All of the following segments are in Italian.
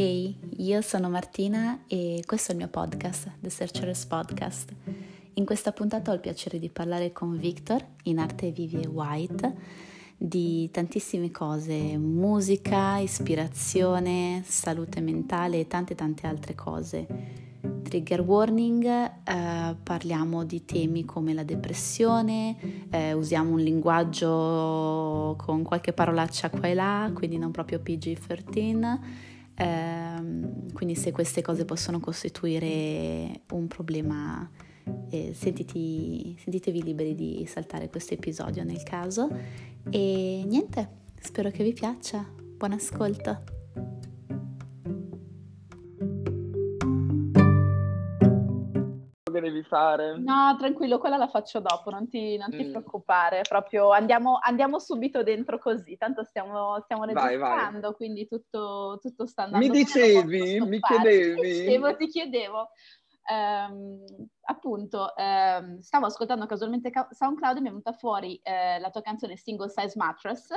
Ehi, io sono Martina e questo è il mio podcast, The Searchers Podcast. In questa puntata ho il piacere di parlare con Victor, in arte Vivie White, di tantissime cose, musica, ispirazione, salute mentale e tante tante altre cose trigger warning eh, parliamo di temi come la depressione, eh, usiamo un linguaggio con qualche parolaccia qua e là, quindi non proprio PG-13. Eh, quindi se queste cose possono costituire un problema, eh, sentiti, sentitevi liberi di saltare questo episodio nel caso. E niente, spero che vi piaccia. Buon ascolto! Devi fare? No, tranquillo, quella la faccio dopo, non ti, non ti mm. preoccupare, proprio andiamo, andiamo, subito dentro così, tanto stiamo, stiamo registrando, vai, vai. quindi tutto, tutto sta andando Mi dicevi, mi chiedevi. Ti chiedevo, ti chiedevo. Um, appunto, um, stavo ascoltando casualmente SoundCloud e mi è venuta fuori uh, la tua canzone Single Size Mattress.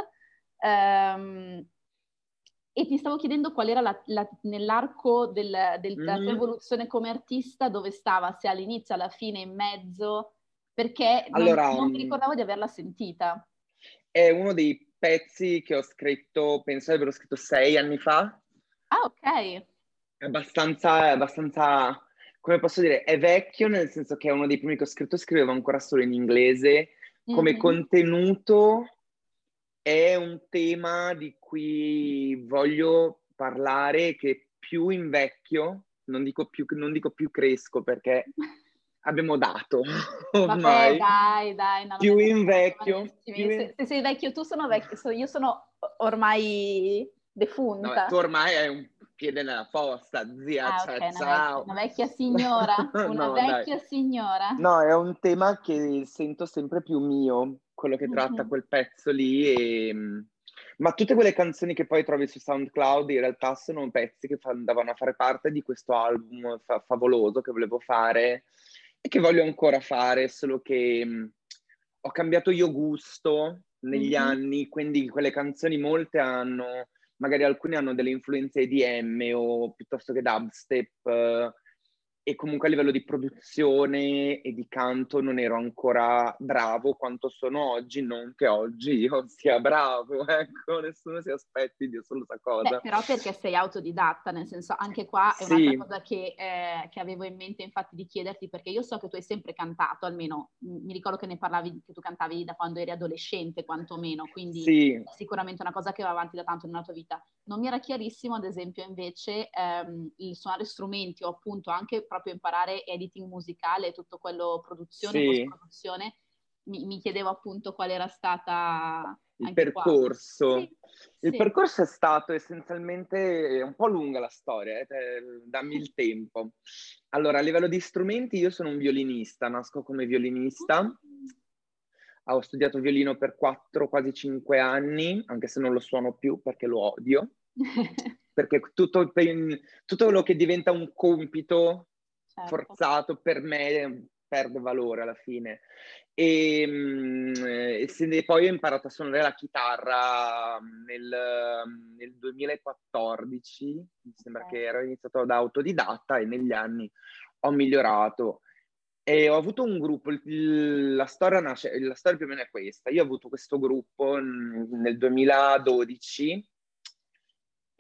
Um, e ti stavo chiedendo qual era la, la, nell'arco del, del, della tua mm. evoluzione come artista, dove stava, se all'inizio, alla fine, in mezzo, perché allora, non, non mi mm, ricordavo di averla sentita. È uno dei pezzi che ho scritto, penso di averlo scritto sei anni fa. Ah, ok. È abbastanza, è abbastanza, come posso dire, è vecchio nel senso che è uno dei primi che ho scritto, scrivevo ancora solo in inglese. Come mm-hmm. contenuto è un tema di cui voglio parlare che più invecchio, non dico più, non dico più cresco perché abbiamo dato ormai. Vabbè, dai, dai. No, più invecchio. Più in... Se, se, sei vecchio tu sono vecchio, io sono ormai defunta. No, tu ormai hai un piede nella fossa, zia, ah, cioè, okay, ciao. Una vecchia, una vecchia signora, una no, vecchia signora. No, è un tema che sento sempre più mio, quello che tratta mm-hmm. quel pezzo lì e... Ma tutte quelle canzoni che poi trovi su SoundCloud in realtà sono pezzi che andavano a fare parte di questo album fa- favoloso che volevo fare e che voglio ancora fare, solo che mh, ho cambiato io gusto negli mm-hmm. anni, quindi quelle canzoni molte hanno, magari alcune hanno delle influenze EDM o piuttosto che dubstep, e comunque a livello di produzione e di canto non ero ancora bravo quanto sono oggi, non che oggi io sia bravo, ecco, nessuno si aspetti di questa cosa. Beh, però perché sei autodidatta, nel senso anche qua è un'altra sì. cosa che, eh, che, avevo in mente infatti di chiederti, perché io so che tu hai sempre cantato, almeno mi ricordo che ne parlavi, che tu cantavi da quando eri adolescente quantomeno, quindi sì. sicuramente una cosa che va avanti da tanto nella tua vita. Non mi era chiarissimo ad esempio invece ehm, il suonare strumenti o appunto anche proprio imparare editing musicale, tutto quello produzione, sì. post-produzione, mi, mi, chiedevo appunto qual era stata... Il percorso. Sì, il sì. percorso è stato essenzialmente un po' lunga la storia, eh, dammi il tempo. Allora, a livello di strumenti io sono un violinista, nasco come violinista. Mm. Ho studiato violino per 4, quasi 5 anni, anche se non lo suono più perché lo odio. perché tutto, tutto quello che diventa un compito certo. forzato per me perde valore alla fine. E, mm, e poi ho imparato a suonare la chitarra nel, nel 2014, mi sembra okay. che ero iniziato da autodidatta e negli anni ho migliorato. E ho avuto un gruppo, la storia, nasce, la storia più o meno è questa. Io ho avuto questo gruppo nel 2012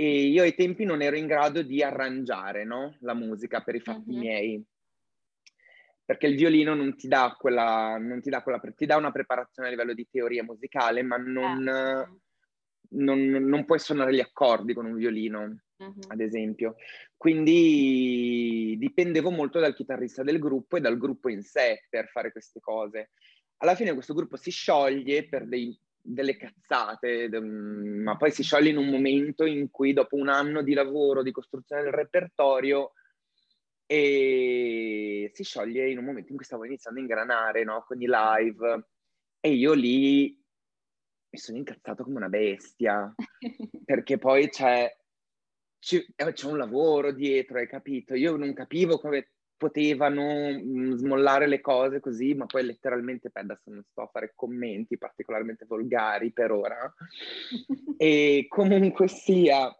e io ai tempi non ero in grado di arrangiare no? la musica per i fatti uh-huh. miei perché il violino non ti dà quella, non ti dà quella, ti dà una preparazione a livello di teoria musicale, ma non, uh-huh. non, non puoi suonare gli accordi con un violino, uh-huh. ad esempio. Quindi dipendevo molto dal chitarrista del gruppo e dal gruppo in sé per fare queste cose. Alla fine questo gruppo si scioglie per dei delle cazzate, ma poi si scioglie in un momento in cui dopo un anno di lavoro, di costruzione del repertorio, e si scioglie in un momento in cui stavo iniziando a ingranare no? con i live e io lì mi sono incazzato come una bestia perché poi c'è, c'è, c'è un lavoro dietro, hai capito? Io non capivo come potevano mm, smollare le cose così, ma poi letteralmente, beh, adesso non sto a fare commenti particolarmente volgari per ora. e comunque sia,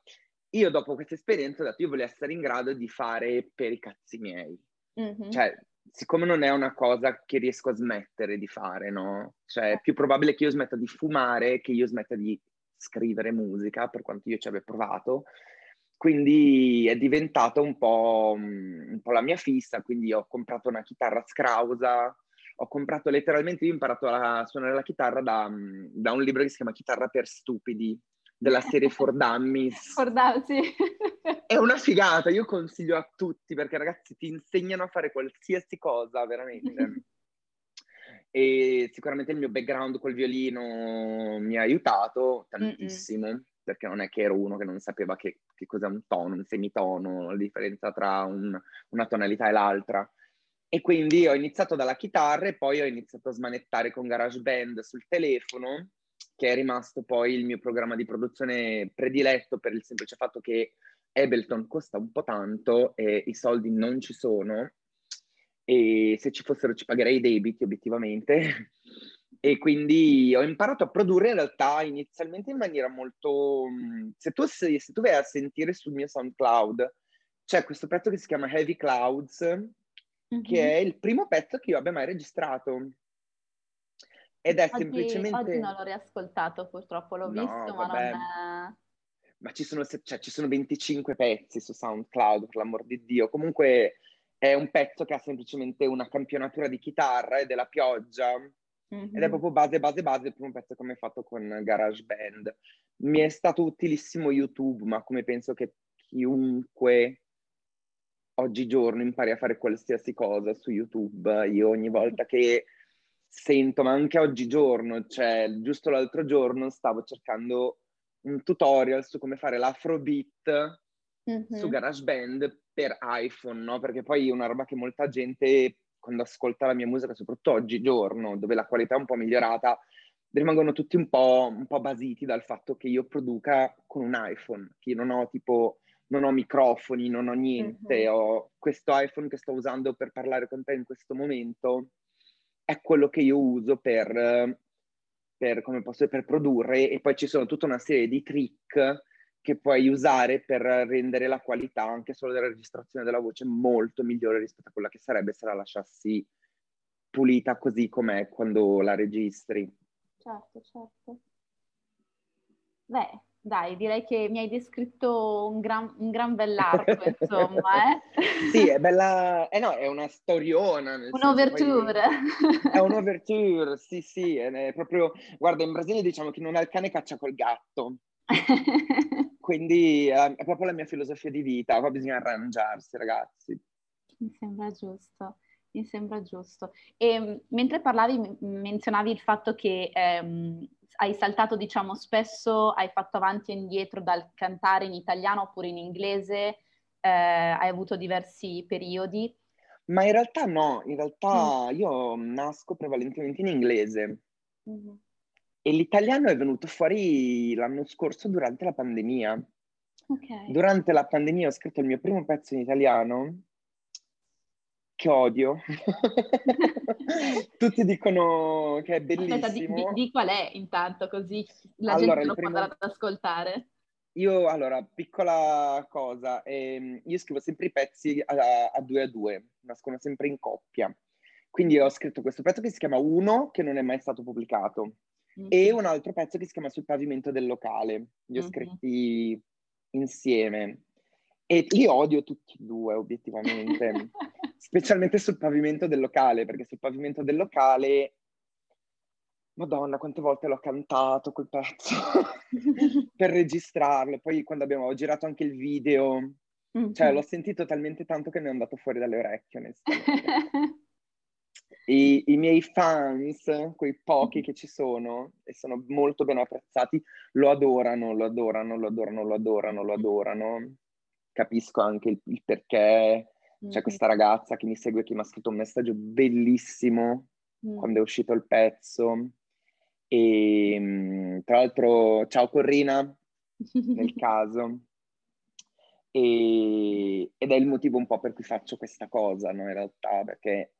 io dopo questa esperienza ho detto io voglio essere in grado di fare per i cazzi miei. Mm-hmm. Cioè, siccome non è una cosa che riesco a smettere di fare, no? Cioè, è più probabile che io smetta di fumare che io smetta di scrivere musica, per quanto io ci abbia provato. Quindi è diventato un po', un po' la mia fissa, quindi ho comprato una chitarra scrausa, ho comprato letteralmente, io ho imparato a suonare la chitarra da, da un libro che si chiama Chitarra per stupidi, della serie For Dummies. For sì. È una figata, io consiglio a tutti perché ragazzi ti insegnano a fare qualsiasi cosa, veramente. e sicuramente il mio background col violino mi ha aiutato tantissimo, Mm-mm. perché non è che ero uno che non sapeva che, che cos'è un tono, un semitono, la differenza tra un, una tonalità e l'altra. E quindi ho iniziato dalla chitarra e poi ho iniziato a smanettare con GarageBand sul telefono che è rimasto poi il mio programma di produzione prediletto per il semplice fatto che Ableton costa un po' tanto e i soldi non ci sono e se ci fossero ci pagherei i debiti obiettivamente e quindi ho imparato a produrre in realtà inizialmente in maniera molto se tu, se, se tu vai a sentire sul mio SoundCloud c'è questo pezzo che si chiama Heavy Clouds mm-hmm. che è il primo pezzo che io abbia mai registrato ed è oggi, semplicemente... Oggi non l'ho riascoltato purtroppo, l'ho no, visto, ma vabbè. non... È... Ma ci sono, cioè, ci sono 25 pezzi su SoundCloud, per l'amor di Dio. Comunque è un pezzo che ha semplicemente una campionatura di chitarra e della pioggia. Mm-hmm. Ed è proprio base, base, base il primo pezzo che ho fatto con GarageBand. Mi è stato utilissimo YouTube, ma come penso che chiunque oggigiorno impari a fare qualsiasi cosa su YouTube, io ogni volta che sento, ma anche oggigiorno, cioè giusto l'altro giorno stavo cercando un tutorial su come fare l'afrobeat mm-hmm. su GarageBand per iPhone, no? Perché poi è una roba che molta gente quando ascolta la mia musica, soprattutto oggigiorno, dove la qualità è un po' migliorata, rimangono tutti un po', un po' basiti dal fatto che io produca con un iPhone, che io non ho tipo non ho microfoni, non ho niente, mm-hmm. ho questo iPhone che sto usando per parlare con te in questo momento è quello che io uso per, per, come posso, per produrre e poi ci sono tutta una serie di trick che puoi usare per rendere la qualità anche solo della registrazione della voce molto migliore rispetto a quella che sarebbe se la lasciassi pulita così com'è quando la registri. Certo, certo. Beh, dai, direi che mi hai descritto un gran, un gran bell'arco, insomma, eh? sì, è bella... Eh no, è una storiona. Un'overture. Poi... È un'overture, sì, sì, è proprio... Guarda, in Brasile diciamo che non ha il cane caccia col gatto. Quindi è proprio la mia filosofia di vita, poi bisogna arrangiarsi, ragazzi. Mi sembra giusto mi sembra giusto. E mentre parlavi, menzionavi il fatto che ehm, hai saltato, diciamo, spesso, hai fatto avanti e indietro dal cantare in italiano oppure in inglese, eh, hai avuto diversi periodi. Ma in realtà no, in realtà mm. io nasco prevalentemente in inglese. Mm-hmm. E l'italiano è venuto fuori l'anno scorso durante la pandemia. Okay. Durante la pandemia ho scritto il mio primo pezzo in italiano che odio. Tutti dicono che è bellissimo. Aspetta, di, di, di, qual è intanto, così la allora, gente lo primo... può andare ad ascoltare. Io, allora, piccola cosa, ehm, io scrivo sempre i pezzi a, a, due a due, nascono sempre in coppia. Quindi ho scritto questo pezzo che si chiama Uno, che non è mai stato pubblicato, mm-hmm. e un altro pezzo che si chiama Sul pavimento del locale. Li ho mm-hmm. scritti insieme. E li odio tutti e due, obiettivamente. specialmente sul pavimento del locale, perché sul pavimento del locale, madonna, quante volte l'ho cantato quel pezzo per registrarlo. Poi quando abbiamo girato anche il video, mm-hmm. cioè l'ho sentito talmente tanto che mi è andato fuori dalle orecchie, onestamente. I, I, miei fans, quei pochi che ci sono, e sono molto ben apprezzati, lo adorano, lo adorano, lo adorano, lo adorano, lo adorano. Capisco anche il, il perché c'è questa ragazza che mi segue che mi ha scritto un messaggio bellissimo mm. quando è uscito il pezzo. E mm, tra l'altro, ciao Corrina, nel caso. E, ed è il motivo un po' per cui faccio questa cosa, no? In realtà, perché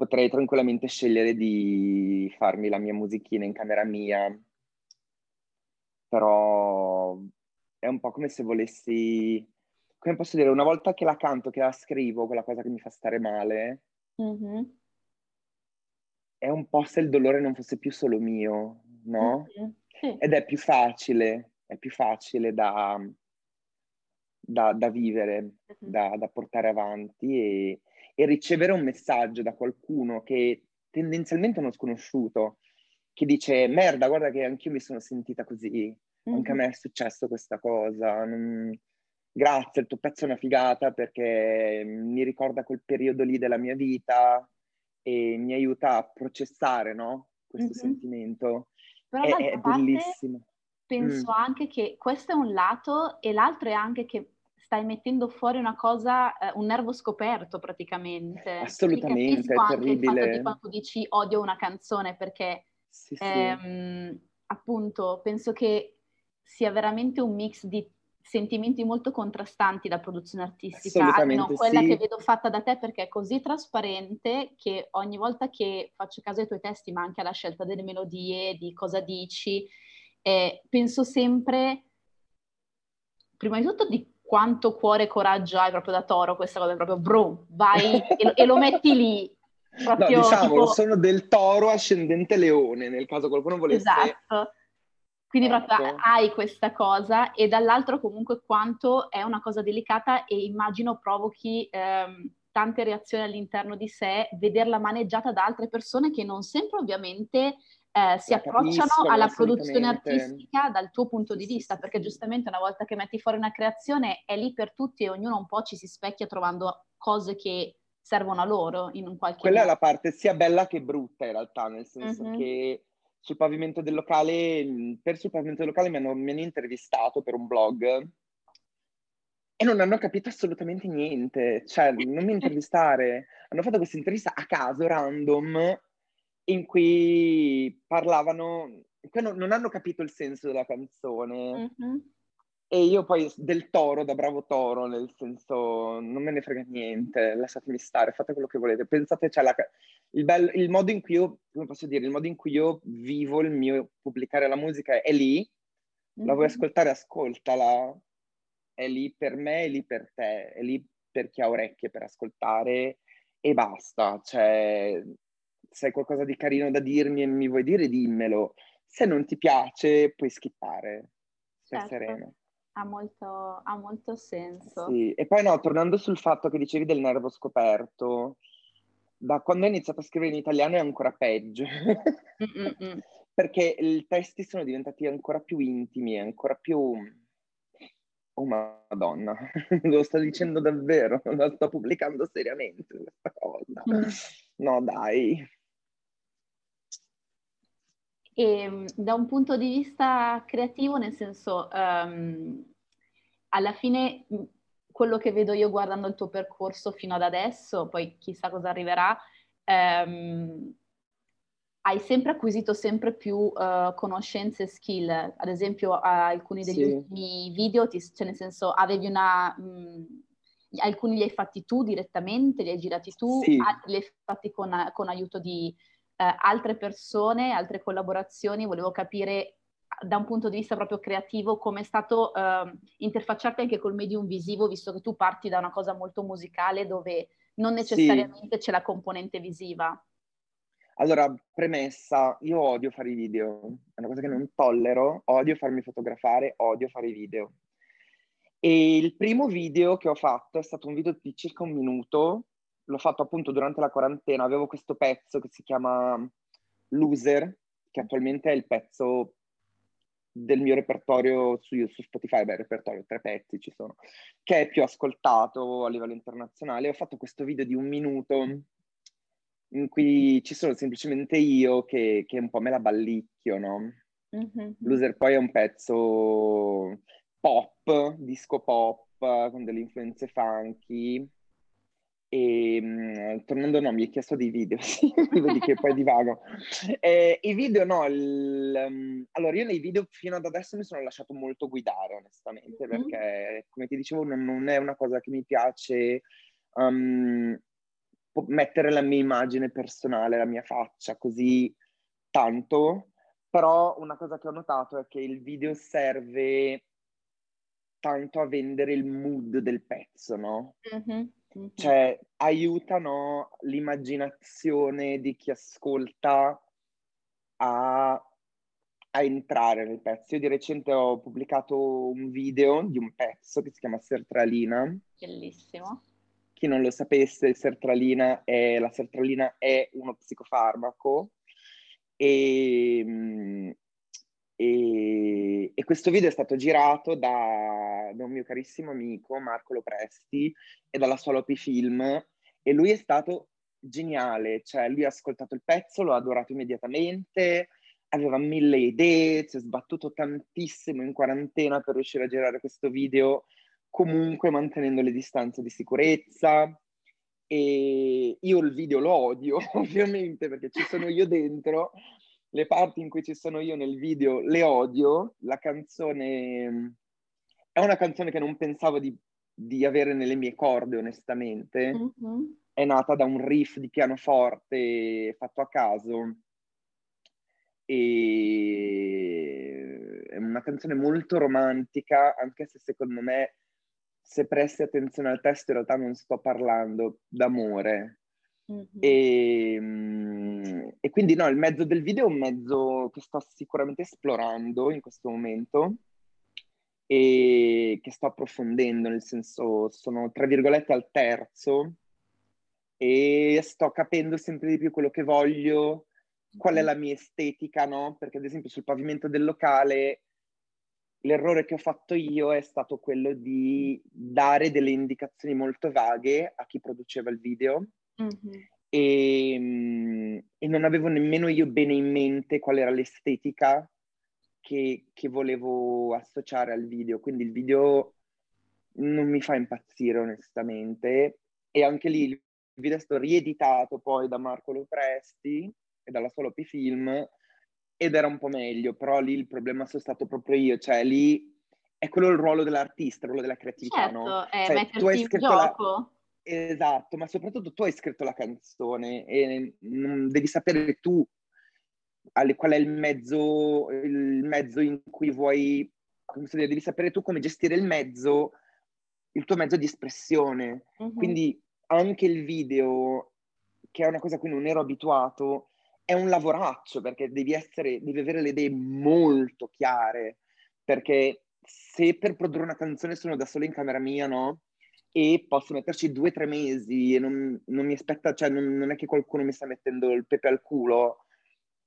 potrei tranquillamente scegliere di farmi la mia musichina in camera mia, però è un po' come se volessi, come posso dire, una volta che la canto, che la scrivo, quella cosa che mi fa stare male, mm-hmm. è un po' se il dolore non fosse più solo mio, no? Mm-hmm. Sì. Ed è più facile, è più facile da, da, da vivere, mm-hmm. da, da, portare avanti e, e ricevere un messaggio da qualcuno che tendenzialmente è uno sconosciuto, che dice merda, guarda che anch'io mi sono sentita così, mm-hmm. anche a me è successo questa cosa, non... grazie, il tuo pezzo è una figata perché mi ricorda quel periodo lì della mia vita e mi aiuta a processare, no? Questo mm-hmm. sentimento. Però è, è bellissimo. Penso mm. anche che questo è un lato e l'altro è anche che stai mettendo fuori una cosa, eh, un nervo scoperto praticamente. Assolutamente, è anche terribile. il fatto di quando dici odio una canzone perché sì, sì. Ehm, appunto penso che sia veramente un mix di sentimenti molto contrastanti la produzione artistica, almeno quella sì. che vedo fatta da te perché è così trasparente che ogni volta che faccio caso ai tuoi testi, ma anche alla scelta delle melodie, di cosa dici, eh, penso sempre, prima di tutto, di quanto cuore e coraggio hai proprio da toro, questa cosa è proprio brum, vai e, lo, e lo metti lì. Proprio, no, diciamo, tipo... sono del toro ascendente leone, nel caso qualcuno volesse... Esatto. Quindi ecco. proprio hai questa cosa e dall'altro comunque quanto è una cosa delicata e immagino provochi ehm, tante reazioni all'interno di sé, vederla maneggiata da altre persone che non sempre ovviamente eh, si approcciano alla produzione artistica dal tuo punto di vista, perché giustamente una volta che metti fuori una creazione è lì per tutti e ognuno un po' ci si specchia trovando cose che servono a loro in un qualche Quella modo. è la parte sia bella che brutta in realtà, nel senso mm-hmm. che sul pavimento del locale, per sul pavimento del locale mi hanno, mi hanno intervistato per un blog e non hanno capito assolutamente niente, cioè non mi intervistare, hanno fatto questa intervista a caso, random, in cui parlavano, non, hanno capito il senso della canzone. Mm-hmm. E io poi del toro, da bravo toro, nel senso, non me ne frega niente, lasciatemi stare, fate quello che volete. Pensate, cioè, la, il, bello, il modo in cui io, come posso dire, il modo in cui io vivo il mio pubblicare la musica è lì, mm-hmm. la vuoi mm-hmm. ascoltare, ascoltala, è lì per me, è lì per te, è lì per chi ha orecchie per ascoltare e basta. Cioè, se hai qualcosa di carino da dirmi e mi vuoi dire, dimmelo. Se non ti piace, puoi skippare. Stai certo. sereno. Ha molto, ha molto senso. Sì. E poi no, tornando sul fatto che dicevi del nervo scoperto, da quando ho iniziato a scrivere in italiano è ancora peggio. Perché i testi sono diventati ancora più intimi, ancora più... Oh madonna, lo sto dicendo davvero, lo sto pubblicando seriamente questa cosa. No dai, e ehm, da un punto di vista creativo, nel senso, um, alla fine quello che vedo io guardando il tuo percorso fino ad adesso, poi chissà cosa arriverà, um, hai sempre acquisito sempre più uh, conoscenze e skill. Ad esempio, uh, alcuni degli sì. ultimi video, ti, cioè nel senso, avevi una... Mh, alcuni li hai fatti tu direttamente, li hai girati tu, sì. altri li hai fatti con, con aiuto di eh, altre persone, altre collaborazioni, volevo capire da un punto di vista proprio creativo come è stato eh, interfacciarti anche col medium visivo, visto che tu parti da una cosa molto musicale dove non necessariamente sì. c'è la componente visiva. Allora, premessa, io odio fare i video, è una cosa che non tollero, odio farmi fotografare, odio fare i video. E il primo video che ho fatto è stato un video di circa un minuto l'ho fatto appunto durante la quarantena, avevo questo pezzo che si chiama Loser, che attualmente è il pezzo del mio repertorio su, su Spotify, beh, repertorio, tre pezzi ci sono, che è più ascoltato a livello internazionale. Ho fatto questo video di un minuto in cui ci sono semplicemente io che, che un po' me la ballicchio, no? Mm-hmm. Loser poi è un pezzo pop, disco pop, con delle influenze funky, e um, tornando, no, mi hai chiesto dei video, sì, vedi che poi divago. Eh, I video, no, il, um, allora io nei video fino ad adesso mi sono lasciato molto guidare, onestamente, mm-hmm. perché come ti dicevo non, non, è una cosa che mi piace um, mettere la mia immagine personale, la mia faccia così tanto, però una cosa che ho notato è che il video serve tanto a vendere il mood del pezzo, no? Mm-hmm. Mm-hmm. Cioè, aiutano l'immaginazione di chi ascolta a, a, entrare nel pezzo. Io di recente ho pubblicato un video di un pezzo che si chiama Sertralina. Bellissimo. Chi non lo sapesse, sertralina è, la sertralina è uno psicofarmaco e, mm, e, e, questo video è stato girato da, da, un mio carissimo amico, Marco Lopresti, e dalla sua Lopi Film, e lui è stato geniale, cioè lui ha ascoltato il pezzo, lo adorato immediatamente, aveva mille idee, si è sbattuto tantissimo in quarantena per riuscire a girare questo video, comunque mantenendo le distanze di sicurezza. E io il video lo odio, ovviamente, perché ci sono io dentro, le parti in cui ci sono io nel video le odio, la canzone è una canzone che non pensavo di, di avere nelle mie corde, onestamente. Mm-hmm. È nata da un riff di pianoforte fatto a caso. E è una canzone molto romantica, anche se secondo me, se presti attenzione al testo, in realtà non sto parlando d'amore, Mm-hmm. E, mm, e, quindi no, il mezzo del video è un mezzo che sto sicuramente esplorando in questo momento e che sto approfondendo, nel senso sono tra virgolette al terzo e sto capendo sempre di più quello che voglio, qual è la mia estetica, no? Perché ad esempio sul pavimento del locale l'errore che ho fatto io è stato quello di dare delle indicazioni molto vaghe a chi produceva il video Mm-hmm. E, ehm, e, non avevo nemmeno io bene in mente qual era l'estetica che, che, volevo associare al video. Quindi il video non mi fa impazzire onestamente. E anche lì il video è stato rieditato poi da Marco Lopresti e dalla sua Lopi Film ed era un po' meglio, però lì il problema sono stato proprio io, cioè lì è quello il ruolo dell'artista, il ruolo della creatività, certo, no? è cioè, mettersi in gioco. La Esatto, ma soprattutto tu hai scritto la canzone e devi sapere tu qual è il mezzo, il mezzo in cui vuoi, come si dice, devi sapere tu come gestire il mezzo, il tuo mezzo di espressione. Uh-huh. Quindi anche il video, che è una cosa a cui non ero abituato, è un lavoraccio perché devi essere, devi avere le idee molto chiare, perché se per produrre una canzone sono da solo in camera mia, no? E posso metterci due o tre mesi e non, non mi aspetta, cioè non, non, è che qualcuno mi sta mettendo il pepe al culo.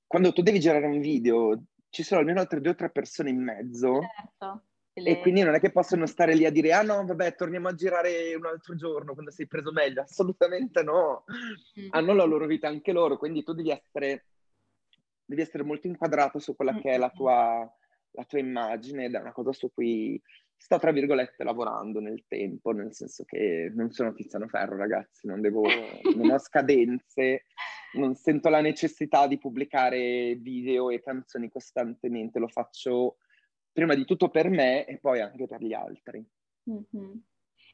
Quando tu devi girare un video, ci sono almeno altre due o tre persone in mezzo. Certo. Le... E quindi non è che possono stare lì a dire, ah no, vabbè, torniamo a girare un altro giorno quando sei preso meglio. Assolutamente no. Mm. Hanno la loro vita anche loro, quindi tu devi essere, devi essere molto inquadrato su quella mm. che è la tua, la tua immagine ed è una cosa su cui sto tra virgolette lavorando nel tempo, nel senso che non sono Tiziano Ferro, ragazzi, non, devo, non ho scadenze, non sento la necessità di pubblicare video e canzoni costantemente, lo faccio prima di tutto per me e poi anche per gli altri. Mm-hmm.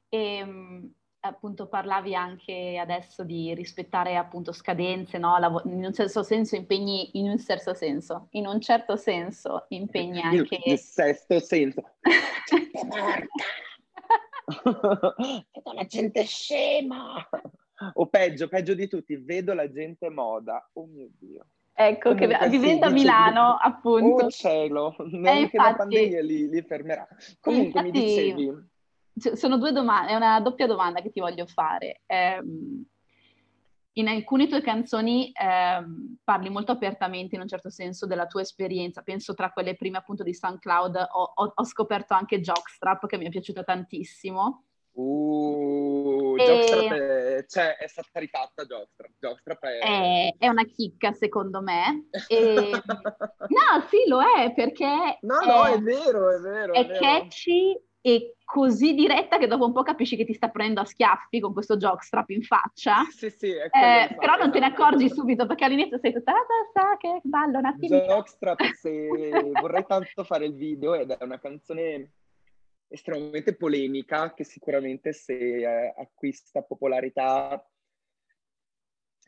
E, appunto parlavi anche adesso di rispettare appunto scadenze, no? Lav- in un certo senso impegni, in un certo senso, in un certo senso impegni anche... In sesto senso. Vedo la gente scema! O peggio, peggio di tutti, vedo la gente moda. Oh mio Dio. Ecco, Comunque, che vivendo sì, a Milano, dice, appunto. Oh cielo, neanche eh, infatti, la pandemia li, li fermerà. Comunque infatti, mi dicevi sono due domande, è una doppia domanda che ti voglio fare. Eh, in alcune tue canzoni eh, parli molto apertamente, in un certo senso, della tua esperienza. Penso tra quelle prime appunto di SoundCloud ho, ho, ho scoperto anche Jockstrap, che mi è piaciuta tantissimo. Uh, e... Jockstrap è, cioè, è stata rifatta Jockstrap. Jockstrap è... È, è una chicca, secondo me. E... no, sì, lo è, perché... No, no, è, vero, è vero. È, è vero. catchy e così diretta che dopo un po' capisci che ti sta prendendo a schiaffi con questo jockstrap in faccia. Sì, sì, eh, però non te ne accorgi subito perché all'inizio sei tutta, ah, che ballo un attimo. Jockstrap, se vorrei tanto fare il video ed è una canzone estremamente polemica che sicuramente se eh, acquista popolarità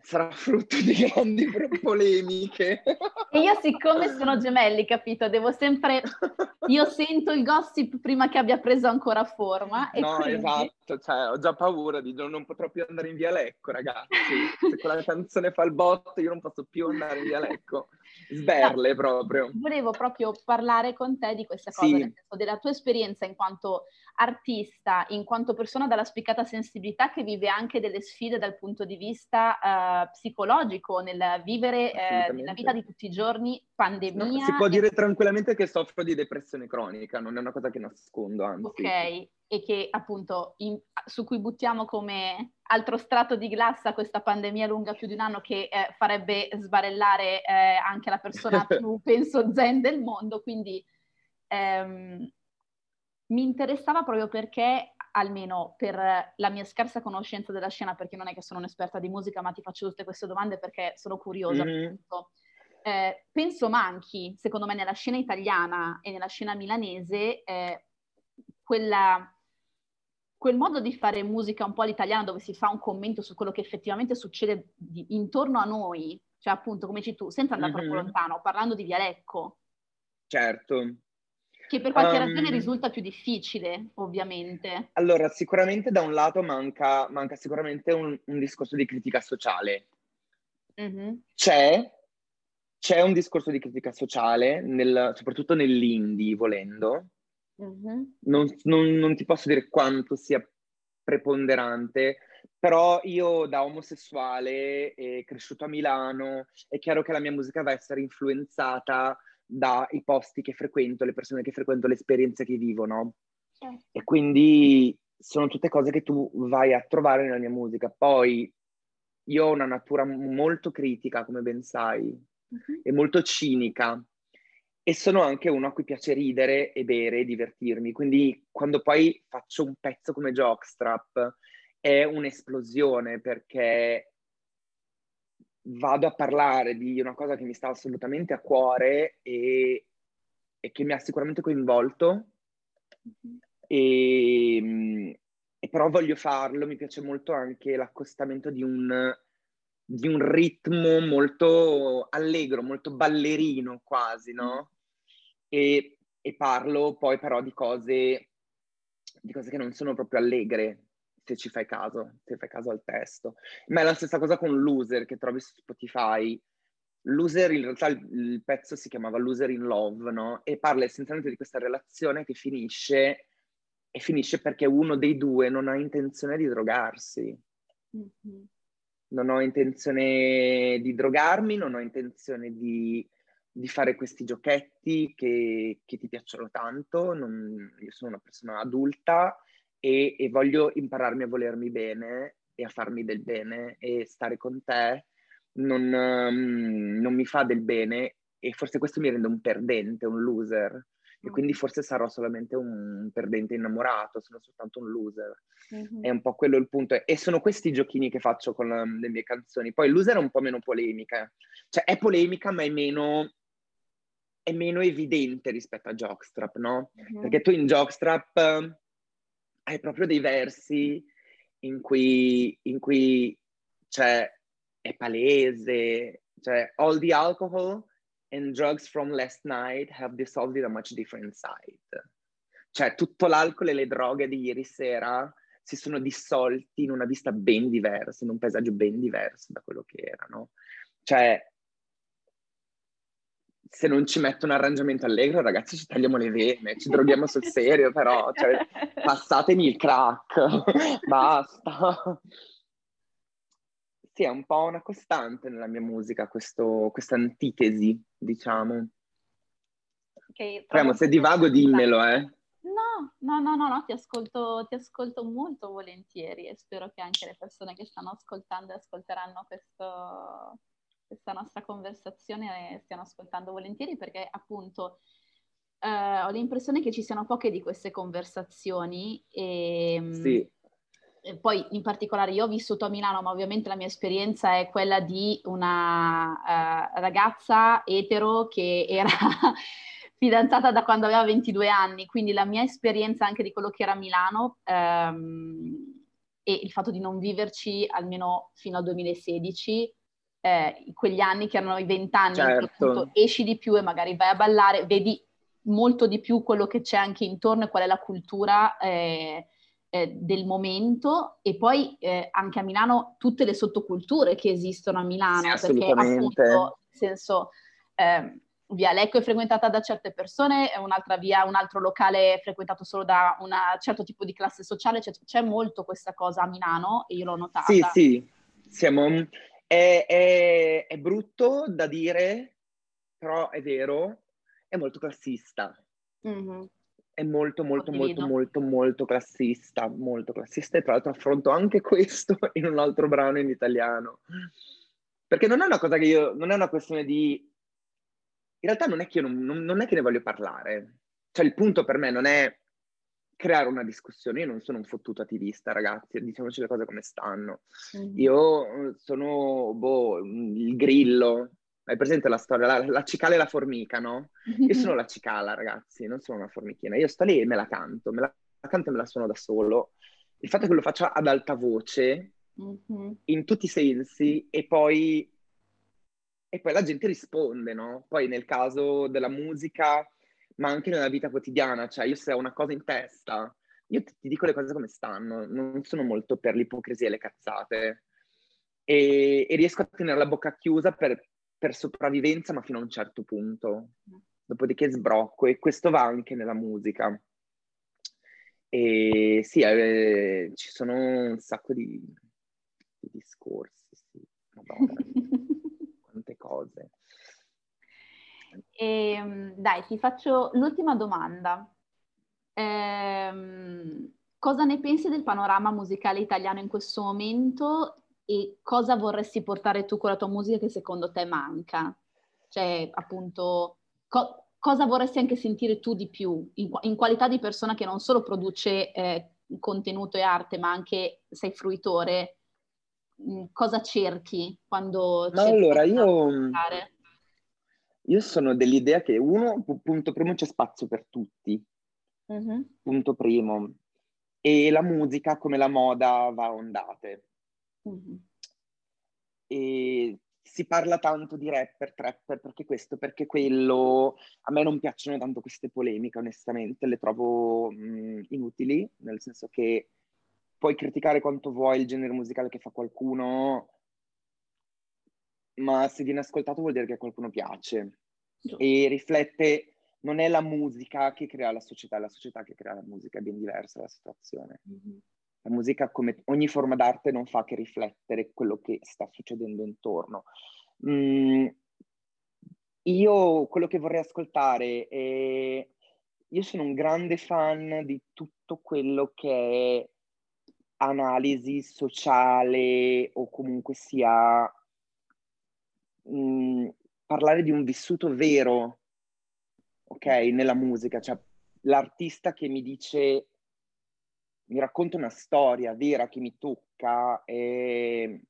sarà frutto di grandi polemiche. E io siccome sono gemelli, capito, devo sempre... Io sento il gossip prima che abbia preso ancora forma. no, quindi... esatto, cioè, ho già paura di non potrò più andare in via Lecco, ragazzi. Se quella canzone fa il botto, io non posso più andare in via Lecco. Sberle no, proprio. Volevo proprio parlare con te di questa cosa, sì. senso della tua esperienza in quanto artista, in quanto persona dalla spiccata sensibilità che vive anche delle sfide dal punto di vista uh, psicologico, nel vivere uh, la vita di tutti i giorni, pandemia. No, si può dire tranquillamente che soffro di depressione cronica, non è una cosa che nascondo, anzi. Ok, e che appunto in, su cui buttiamo come altro strato di glassa questa pandemia lunga più di un anno che eh, farebbe sbarellare eh, anche la persona più, penso, zen del mondo. Quindi ehm, mi interessava proprio perché, almeno per la mia scarsa conoscenza della scena, perché non è che sono un'esperta di musica, ma ti faccio tutte queste domande perché sono curiosa. Mm-hmm. Eh, penso manchi, secondo me, nella scena italiana e nella scena milanese, eh, quella, quel modo di fare musica un po' all'italiana dove si fa un commento su quello che effettivamente succede di, intorno a noi, cioè appunto come dici tu, senza andare mm-hmm. troppo lontano, parlando di Vialecco. Certo. Che per qualche um, ragione risulta più difficile, ovviamente. Allora, sicuramente da un lato manca, manca sicuramente un, un, discorso di critica sociale. Mm-hmm. C'è, c'è, un discorso di critica sociale, nel, soprattutto nell'indie, volendo. Mm-hmm. Non, non, non ti posso dire quanto sia preponderante, però io da omosessuale e cresciuto a Milano, è chiaro che la mia musica va a essere influenzata dai posti che frequento, le persone che frequento, le esperienze che vivo, no? Certo. E quindi sono tutte cose che tu vai a trovare nella mia musica. Poi io ho una natura molto critica, come ben sai, uh-huh. e molto cinica. E sono anche uno a cui piace ridere e bere e divertirmi. Quindi quando poi faccio un pezzo come Jockstrap è un'esplosione perché vado a parlare di una cosa che mi sta assolutamente a cuore e, e che mi ha sicuramente coinvolto. Mm-hmm. E, e, però voglio farlo, mi piace molto anche l'accostamento di un, di un ritmo molto allegro, molto ballerino quasi, no? E, e parlo poi però di cose, di cose che non sono proprio allegre, se ci fai caso, se fai caso al testo. Ma è la stessa cosa con Loser che trovi su Spotify. Loser, in realtà il, il pezzo si chiamava Loser in Love, no? E parla essenzialmente di questa relazione che finisce e finisce perché uno dei due non ha intenzione di drogarsi. Mm-hmm. Non ho intenzione di drogarmi, non ho intenzione di, di fare questi giochetti che, che ti piacciono tanto. Non, io sono una persona adulta e, e, voglio impararmi a volermi bene e a farmi del bene e stare con te non, um, non mi fa del bene e forse questo mi rende un perdente, un loser. E mm. quindi forse sarò solamente un perdente innamorato, sono soltanto un loser. Mm-hmm. È un po' quello il punto. E sono questi i giochini che faccio con um, le mie canzoni. Poi loser è un po' meno polemica. Cioè è polemica, ma è meno, è meno evidente rispetto a Jockstrap, no? Mm-hmm. Perché tu in Jockstrap hai proprio dei versi in cui, in cui cioè, è palese, cioè all the alcohol and drugs from last night have dissolved in a much different side. Cioè tutto l'alcol e le droghe di ieri sera si sono dissolti in una vista ben diversa, in un paesaggio ben diverso da quello che erano. Cioè se non ci metto un arrangiamento allegro, ragazzi, ci tagliamo le vene, ci droghiamo sul serio, però, cioè, passatemi il crack, basta. Sì, è un po' una costante nella mia musica, questa antitesi, diciamo. Okay, Premo, se divago dimmelo, eh. No, no, no, no, no ti, ascolto, ti ascolto molto volentieri e spero che anche le persone che stanno ascoltando e ascolteranno questo, questa nostra conversazione stiano ascoltando volentieri perché appunto eh, ho l'impressione che ci siano poche di queste conversazioni e, mm, sì. Poi in particolare io ho vissuto a Milano ma ovviamente la mia esperienza è quella di una uh, ragazza etero che era fidanzata da quando aveva 22 anni quindi la mia esperienza anche di quello che era Milano um, e il fatto di non viverci almeno fino al 2016, eh, quegli anni che erano i vent'anni, certo. esci di più e magari vai a ballare, vedi molto di più quello che c'è anche intorno e qual è la cultura eh, eh, del momento e poi eh, anche a Milano tutte le sottoculture che esistono a Milano, sì, perché appunto, nel senso, eh, via Lecco è frequentata da certe persone, un'altra via, un altro locale è frequentato solo da un certo tipo di classe sociale, cioè, c'è molto questa cosa a Milano e io l'ho notata. Sì, sì, siamo... È, è, è brutto da dire, però è vero, è molto classista. Mm-hmm. È molto, molto, molto, molto, molto classista, molto classista e tra l'altro affronto anche questo in un altro brano in italiano. Perché non è una cosa che io, non è una questione di... In realtà non è che io non, non, non è che ne voglio parlare. Cioè il punto per me non è creare una discussione. Io non sono un fottuto attivista, ragazzi, diciamoci le cose come stanno. Mm-hmm. Io sono boh, il grillo, hai presente la storia? La, la, cicala e la formica, no? Io sono la cicala, ragazzi, non sono una formichina. Io sto lì e me la canto, me la, la canto e me la suono da solo. Il fatto che lo faccio ad alta voce, mm-hmm. in tutti i sensi, e poi, e poi la gente risponde, no? Poi nel caso della musica, ma anche nella vita quotidiana, cioè io se ho una cosa in testa, io ti, ti dico le cose come stanno, non sono molto per l'ipocrisia e le cazzate. E, e, riesco a tenere la bocca chiusa per, per sopravvivenza, ma fino a un certo punto. Dopodiché sbrocco e questo va anche nella musica. E sì, eh, ci sono un sacco di, di discorsi, sì. Madonna, quante cose. E, ehm, dai, ti faccio l'ultima domanda. Ehm, cosa ne pensi del panorama musicale italiano in questo momento e cosa vorresti portare tu con la tua musica che secondo te manca? Cioè, appunto, co- cosa vorresti anche sentire tu di più in, in, qualità di persona che non solo produce eh, contenuto e arte, ma anche sei fruitore? Mm, cosa cerchi quando ma cerchi allora io, io sono dell'idea che uno, punto primo, c'è spazio per tutti. Mm-hmm. Punto primo. E la musica, come la moda, va a ondate. Mm-hmm. E si parla tanto di rapper, trapper, perché questo, perché quello. A me non piacciono tanto queste polemiche, onestamente, le trovo mh, inutili, nel senso che puoi criticare quanto vuoi il genere musicale che fa qualcuno, ma se viene ascoltato vuol dire che a qualcuno piace. No. E riflette, non è la musica che crea la società, è la società che crea la musica, è ben diversa la situazione. Mm-hmm. La musica, come ogni forma d'arte, non fa che riflettere quello che sta succedendo intorno. Mm, io quello che vorrei ascoltare è... Io sono un grande fan di tutto quello che è analisi sociale o comunque sia mh, mm, parlare di un vissuto vero, ok, nella musica, cioè l'artista che mi dice mi racconta una storia vera che mi tocca e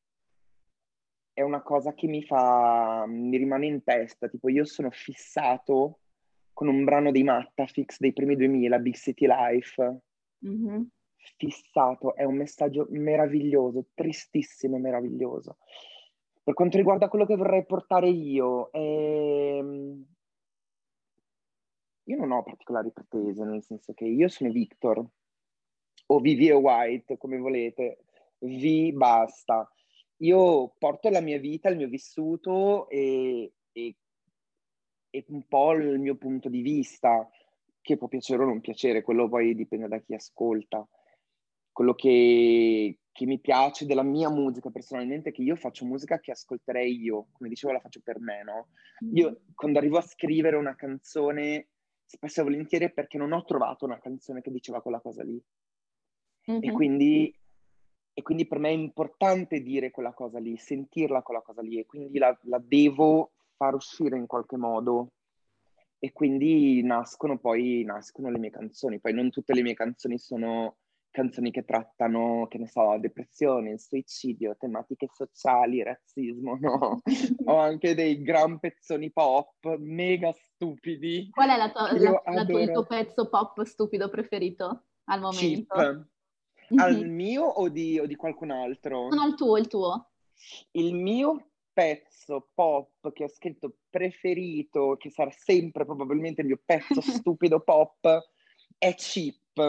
è una cosa che mi fa, mi rimane in testa, tipo io sono fissato con un brano dei Mattafix dei primi 2000, Big City Life, mm-hmm. fissato, è un messaggio meraviglioso, tristissimo e meraviglioso. Per quanto riguarda quello che vorrei portare io, ehm... io non ho particolari pretese, nel senso che io sono Victor, o Vivi White, come volete, vi basta. Io porto la mia vita, il mio vissuto e, e, e, un po' il mio punto di vista, che può piacere o non piacere, quello poi dipende da chi ascolta. Quello che, che mi piace della mia musica personalmente è che io faccio musica che ascolterei io, come dicevo la faccio per me, no? Io mm. quando arrivo a scrivere una canzone, spesso e volentieri è perché non ho trovato una canzone che diceva quella cosa lì. Mm-hmm. E, quindi, e, quindi, per me è importante dire quella cosa lì, sentirla quella cosa lì e quindi la, la devo far uscire in qualche modo. E quindi nascono poi nascono le mie canzoni. Poi non tutte le mie canzoni sono canzoni che trattano, che ne so, depressione, suicidio, tematiche sociali, razzismo, no. Ho anche dei gran pezzoni pop mega stupidi. Qual è la tua, la, la tua, il tuo pezzo pop stupido preferito al momento? Chip. Al mm-hmm. mio o di, o di qualcun altro? No, il tuo, il tuo. Il mio pezzo pop che ho scritto preferito, che sarà sempre probabilmente il mio pezzo stupido pop, è Chip.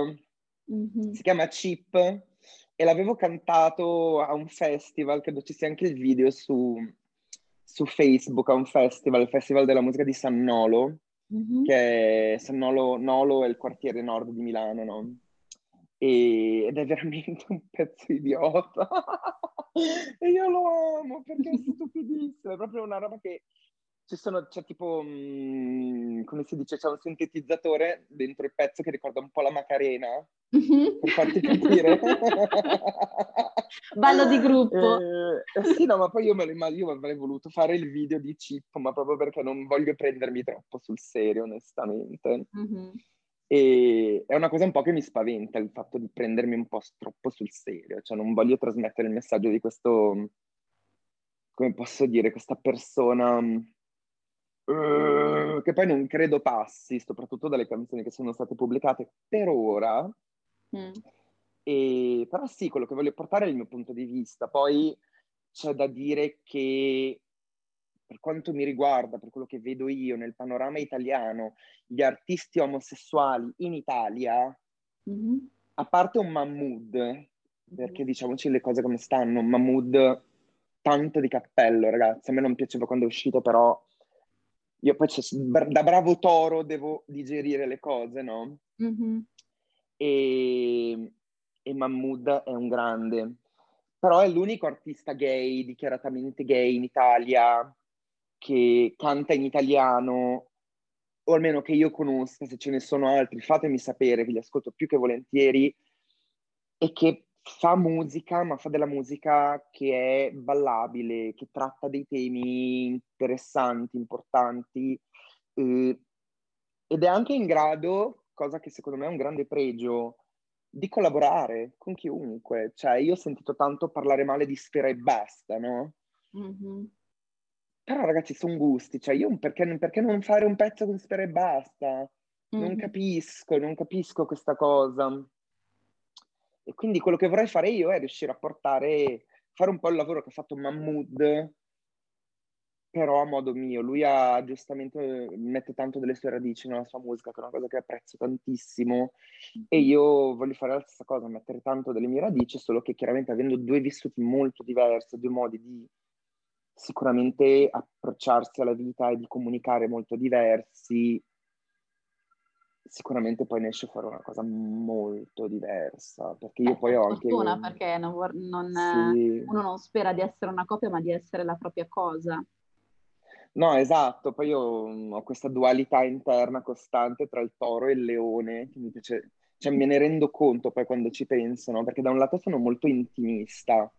Mm-hmm. Si chiama Chip e l'avevo cantato a un festival, credo ci sia anche il video su, su Facebook, a un festival, il Festival della Musica di San Nolo, mm-hmm. che è San Nolo, Nolo è il quartiere nord di Milano, no? Ed è veramente un pezzo idiota. e io lo amo perché è stupidissimo, è proprio una roba che ci sono, c'è tipo, mh, mm, come si dice, c'è un sintetizzatore dentro il pezzo che ricorda un po' la Macarena, mm-hmm. per farti capire. Ballo di gruppo. Eh, eh, sì, no, ma poi io me lo io avrei voluto fare il video di Chip, ma proprio perché non voglio prendermi troppo sul serio, onestamente. Mm-hmm. E è una cosa un po' che mi spaventa il fatto di prendermi un po' troppo sul serio, cioè non voglio trasmettere il messaggio di questo, come posso dire, questa persona uh, che poi non credo passi, soprattutto dalle canzoni che sono state pubblicate per ora. Mm. E, però sì, quello che voglio portare è il mio punto di vista. Poi c'è da dire che per quanto mi riguarda, per quello che vedo io nel panorama italiano, gli artisti omosessuali in Italia, mm-hmm. a parte un Mahmood, perché diciamoci le cose come stanno, Mahmood tanto di cappello, ragazzi, a me non piaceva quando è uscito, però io poi da bravo toro devo digerire le cose, no? Mm-hmm. E, e Mahmood è un grande, però è l'unico artista gay, dichiaratamente gay in Italia, che canta in italiano, o almeno che io conosca, se ce ne sono altri, fatemi sapere, li ascolto più che volentieri, e che fa musica, ma fa della musica che è ballabile, che tratta dei temi interessanti, importanti, eh, ed è anche in grado, cosa che secondo me è un grande pregio, di collaborare con chiunque. Cioè, io ho sentito tanto parlare male di Sfera e basta, no? Mm-hmm. Però ragazzi, sono gusti, cioè io perché, perché, non fare un pezzo con Sfera e basta? Non mm-hmm. capisco, non capisco questa cosa. E quindi quello che vorrei fare io è riuscire a portare, fare un po' il lavoro che ha fatto Mahmood, però a modo mio. Lui ha giustamente, mette tanto delle sue radici nella sua musica, che è una cosa che apprezzo tantissimo, e mm-hmm. io voglio fare la stessa cosa, mettere tanto delle mie radici, solo che chiaramente avendo due vissuti molto diversi, due modi di sicuramente approcciarsi alla vita e di comunicare molto diversi, sicuramente poi ne esce fuori una cosa molto diversa, perché io eh, poi ho anche... Fortuna perché non, non, sì. uno non spera di essere una copia, ma di essere la propria cosa. No, esatto, poi io mm, ho questa dualità interna costante tra il toro e il leone, che mi piace, cioè me ne rendo conto poi quando ci penso, no? Perché da un lato sono molto intimista,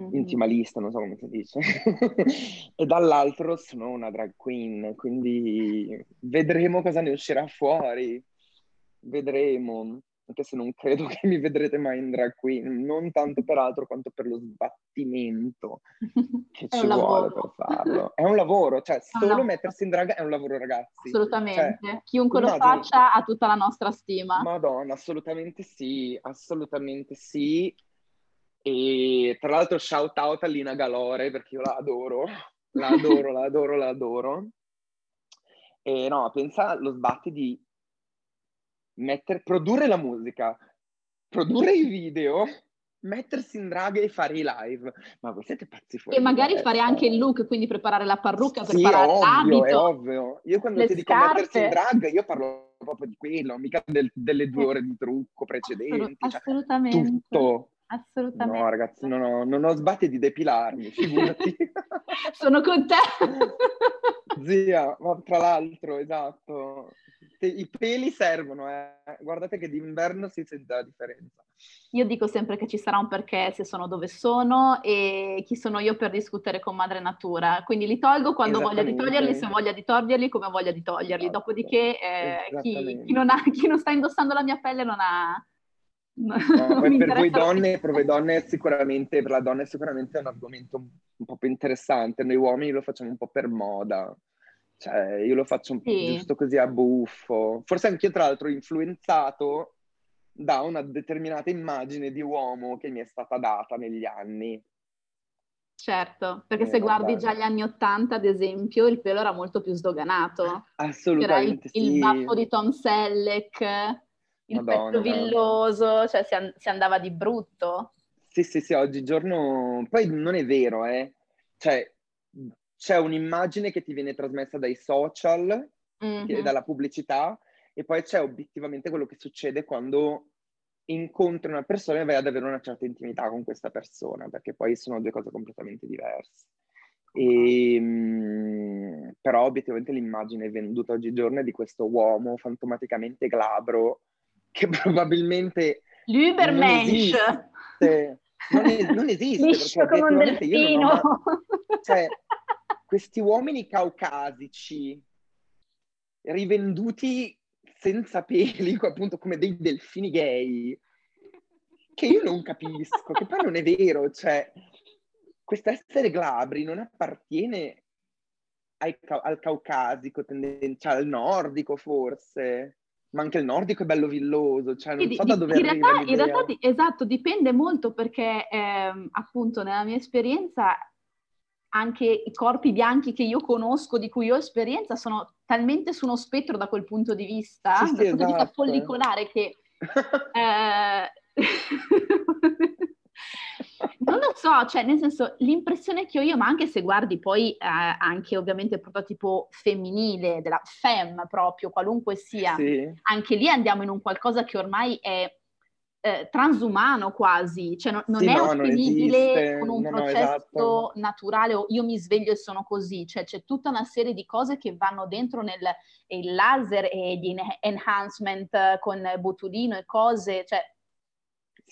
mm-hmm. intimalista, non so come si dice, e dall'altro sono una drag queen, quindi vedremo cosa ne uscirà fuori, vedremo, anche se non credo che mi vedrete mai in drag queen, non tanto per altro quanto per lo sbattimento che ci vuole per farlo. È un lavoro, cioè solo mettersi in drag è un lavoro ragazzi. Assolutamente, cioè, chiunque lo faccia ha tutta la nostra stima. Madonna, assolutamente sì, assolutamente sì. E tra l'altro shout out a Lina Galore perché io la adoro, la adoro, la adoro, la adoro. E no, pensa allo sbatti di mettere, produrre la musica, produrre i video, mettersi in drag e fare i live. Ma voi siete pazzi fuori. E magari fare anche il look, quindi preparare la parrucca, sì, preparare ovvio, l'abito. è ovvio. Io quando ti dico scarpe. mettersi in drag, io parlo proprio di quello, mica del, delle due ore di trucco precedenti. Assolut- cioè, assolutamente. Tutto. Assolutamente. No, ragazzi, non ho, non ho sbatti di depilarmi, figurati. Sono con te. Zia, ma tra l'altro, esatto. I peli servono, eh. Guardate che d'inverno si sente la differenza. Io dico sempre che ci sarà un perché se sono dove sono e chi sono io per discutere con madre natura. Quindi li tolgo quando voglia di toglierli, se voglia di toglierli, come voglia di toglierli. Esatto. Dopodiché eh, chi, chi, non ha, chi non sta indossando la mia pelle non ha No, per voi donne, per voi donne sicuramente, per la donna è sicuramente un argomento un po' più interessante. Noi uomini lo facciamo un po' per moda. Cioè, io lo faccio un sì. giusto così a buffo. Forse anche io, tra l'altro, influenzato da una determinata immagine di uomo che mi è stata data negli anni. Certo, perché eh, se guardi vabbè. già gli anni Ottanta, ad esempio, il pelo era molto più sdoganato. Assolutamente il, sì. Il baffo di Tom Selleck, il Madonna. petto villoso, cioè si, an- si, andava di brutto. Sì, sì, sì, oggigiorno... Poi non è vero, eh. Cioè, c'è un'immagine che ti viene trasmessa dai social, mm-hmm. dalla pubblicità, e poi c'è obiettivamente quello che succede quando incontri una persona e vai ad avere una certa intimità con questa persona, perché poi sono due cose completamente diverse. E, ehm, però obiettivamente l'immagine venduta oggigiorno è di questo uomo fantomaticamente glabro che probabilmente L'Ubermensch non, es- non esiste Liscio come un delfino. ho... cioè, questi uomini caucasici rivenduti senza peli, appunto come dei delfini gay, che io non capisco, che poi non è vero, cioè, questo essere glabri non appartiene ai, al caucasico, cioè al nordico forse, ma anche il nordico è bello villoso, cioè non so da dove in realtà, in realtà, esatto, dipende molto perché ehm, appunto nella mia esperienza anche i corpi bianchi che io conosco, di cui ho esperienza, sono talmente su uno spettro da quel punto di vista, sì, dal sì, punto esatto. di vista follicolare che... eh, so, cioè nel senso l'impressione che ho io, ma anche se guardi poi eh, anche ovviamente il prototipo femminile, della femme proprio, qualunque sia, sì. anche lì andiamo in un qualcosa che ormai è eh, transumano quasi, cioè no, non sì, è no, ottenibile non con un no, processo esatto. naturale o io mi sveglio e sono così, cioè c'è tutta una serie di cose che vanno dentro nel laser e di enhancement con botulino e cose, cioè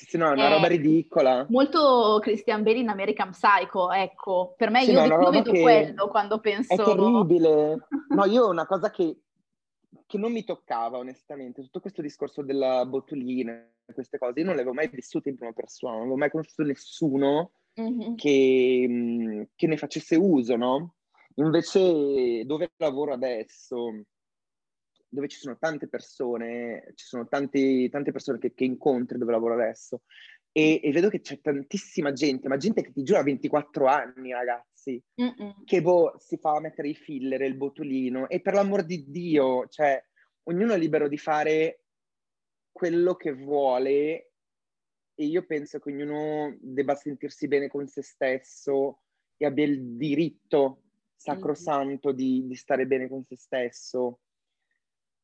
sì, no, è una roba ridicola. Molto Christian Bale in American Psycho, ecco. Per me sì, io no, vedo quello quando penso... È terribile. No, io una cosa che che non mi toccava onestamente, tutto questo discorso della botulina, queste cose, io non le avevo mai vissute in prima persona, non avevo mai conosciuto nessuno mm-hmm. che, che, ne facesse uso, no? Invece dove lavoro adesso, dove ci sono tante persone, ci sono tanti, tante persone che, che incontri dove lavoro adesso, e, e, vedo che c'è tantissima gente, ma gente che ti giura 24 anni, ragazzi, Mm-mm. che boh, si fa mettere i filler, il botulino, e per l'amor di Dio, cioè, ognuno è libero di fare quello che vuole e io penso che ognuno debba sentirsi bene con se stesso e abbia il diritto sacrosanto mm-hmm. di, di stare bene con se stesso.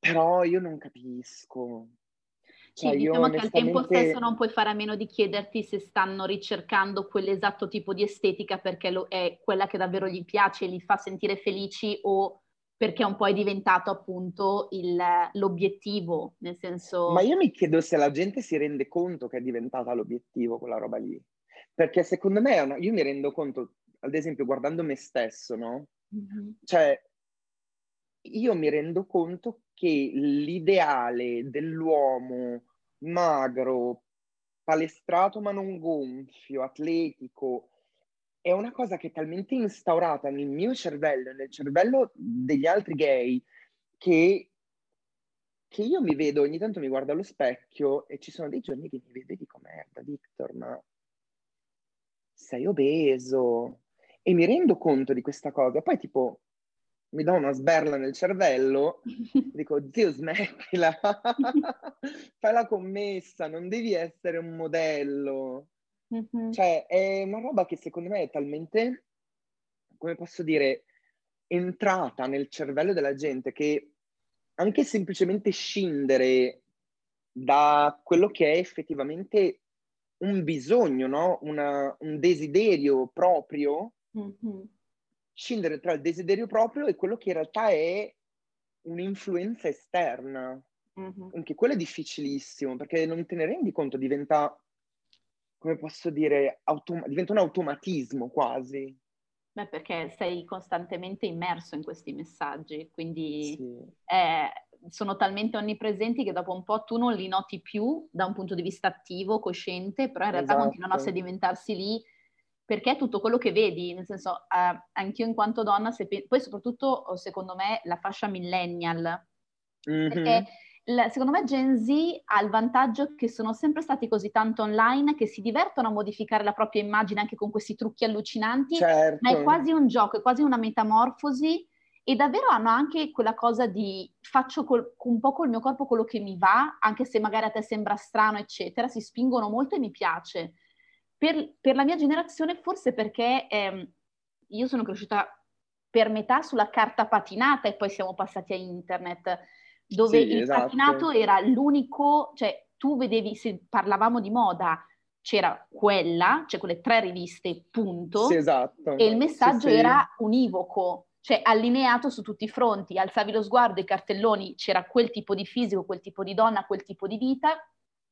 Però io non capisco, cioè, sì, diciamo che al tempo stesso non puoi fare a meno di chiederti se stanno ricercando quell'esatto tipo di estetica perché lo, è quella che davvero gli piace e li fa sentire felici o perché un po' è diventato appunto il, l'obiettivo, nel senso... Ma io mi chiedo se la gente si rende conto che è diventata l'obiettivo quella roba lì. Perché secondo me, una... io mi rendo conto, ad esempio, guardando me stesso, no? Mm-hmm. Cioè, io mi rendo conto che l'ideale dell'uomo magro, palestrato ma non gonfio, atletico, è una cosa che è talmente instaurata nel mio cervello e nel cervello degli altri gay che, che, io mi vedo, ogni tanto mi guardo allo specchio e ci sono dei giorni che mi vedo e dico merda Victor, ma sei obeso. E mi rendo conto di questa cosa. Poi tipo mi dà una sberla nel cervello, dico zio smettila, fai la commessa, non devi essere un modello. Mm-hmm. Cioè è una roba che secondo me è talmente, come posso dire, entrata nel cervello della gente che anche semplicemente scindere da quello che è effettivamente un bisogno, no? Una, un desiderio proprio, mm-hmm scindere tra il desiderio proprio e quello che in realtà è un'influenza esterna. Mm-hmm. Anche quello è difficilissimo perché non te ne rendi conto, diventa, come posso dire, autom- diventa un automatismo quasi. Beh, perché sei costantemente immerso in questi messaggi, quindi sì. eh, sono talmente onnipresenti che dopo un po' tu non li noti più da un punto di vista attivo, cosciente, però in realtà esatto. continuano a sedimentarsi lì perché tutto quello che vedi, nel senso, eh, anch'io in quanto donna, pe- poi soprattutto secondo me la fascia millennial, mm-hmm. perché secondo me Gen Z ha il vantaggio che sono sempre stati così tanto online che si divertono a modificare la propria immagine anche con questi trucchi allucinanti, certo. ma è certo. quasi un gioco, è quasi una metamorfosi e davvero hanno anche quella cosa di faccio col, un po' col mio corpo quello che mi va, anche se magari a te sembra strano, eccetera, si spingono molto e mi piace. Per, per la mia generazione forse perché ehm, io sono cresciuta per metà sulla carta patinata e poi siamo passati a internet dove sì, il esatto. patinato era l'unico, cioè tu vedevi, se parlavamo di moda, c'era quella, cioè quelle tre riviste, punto, sì, esatto. e il messaggio sì, era univoco, cioè allineato su tutti i fronti, alzavi lo sguardo, i cartelloni, c'era quel tipo di fisico, quel tipo di donna, quel tipo di vita,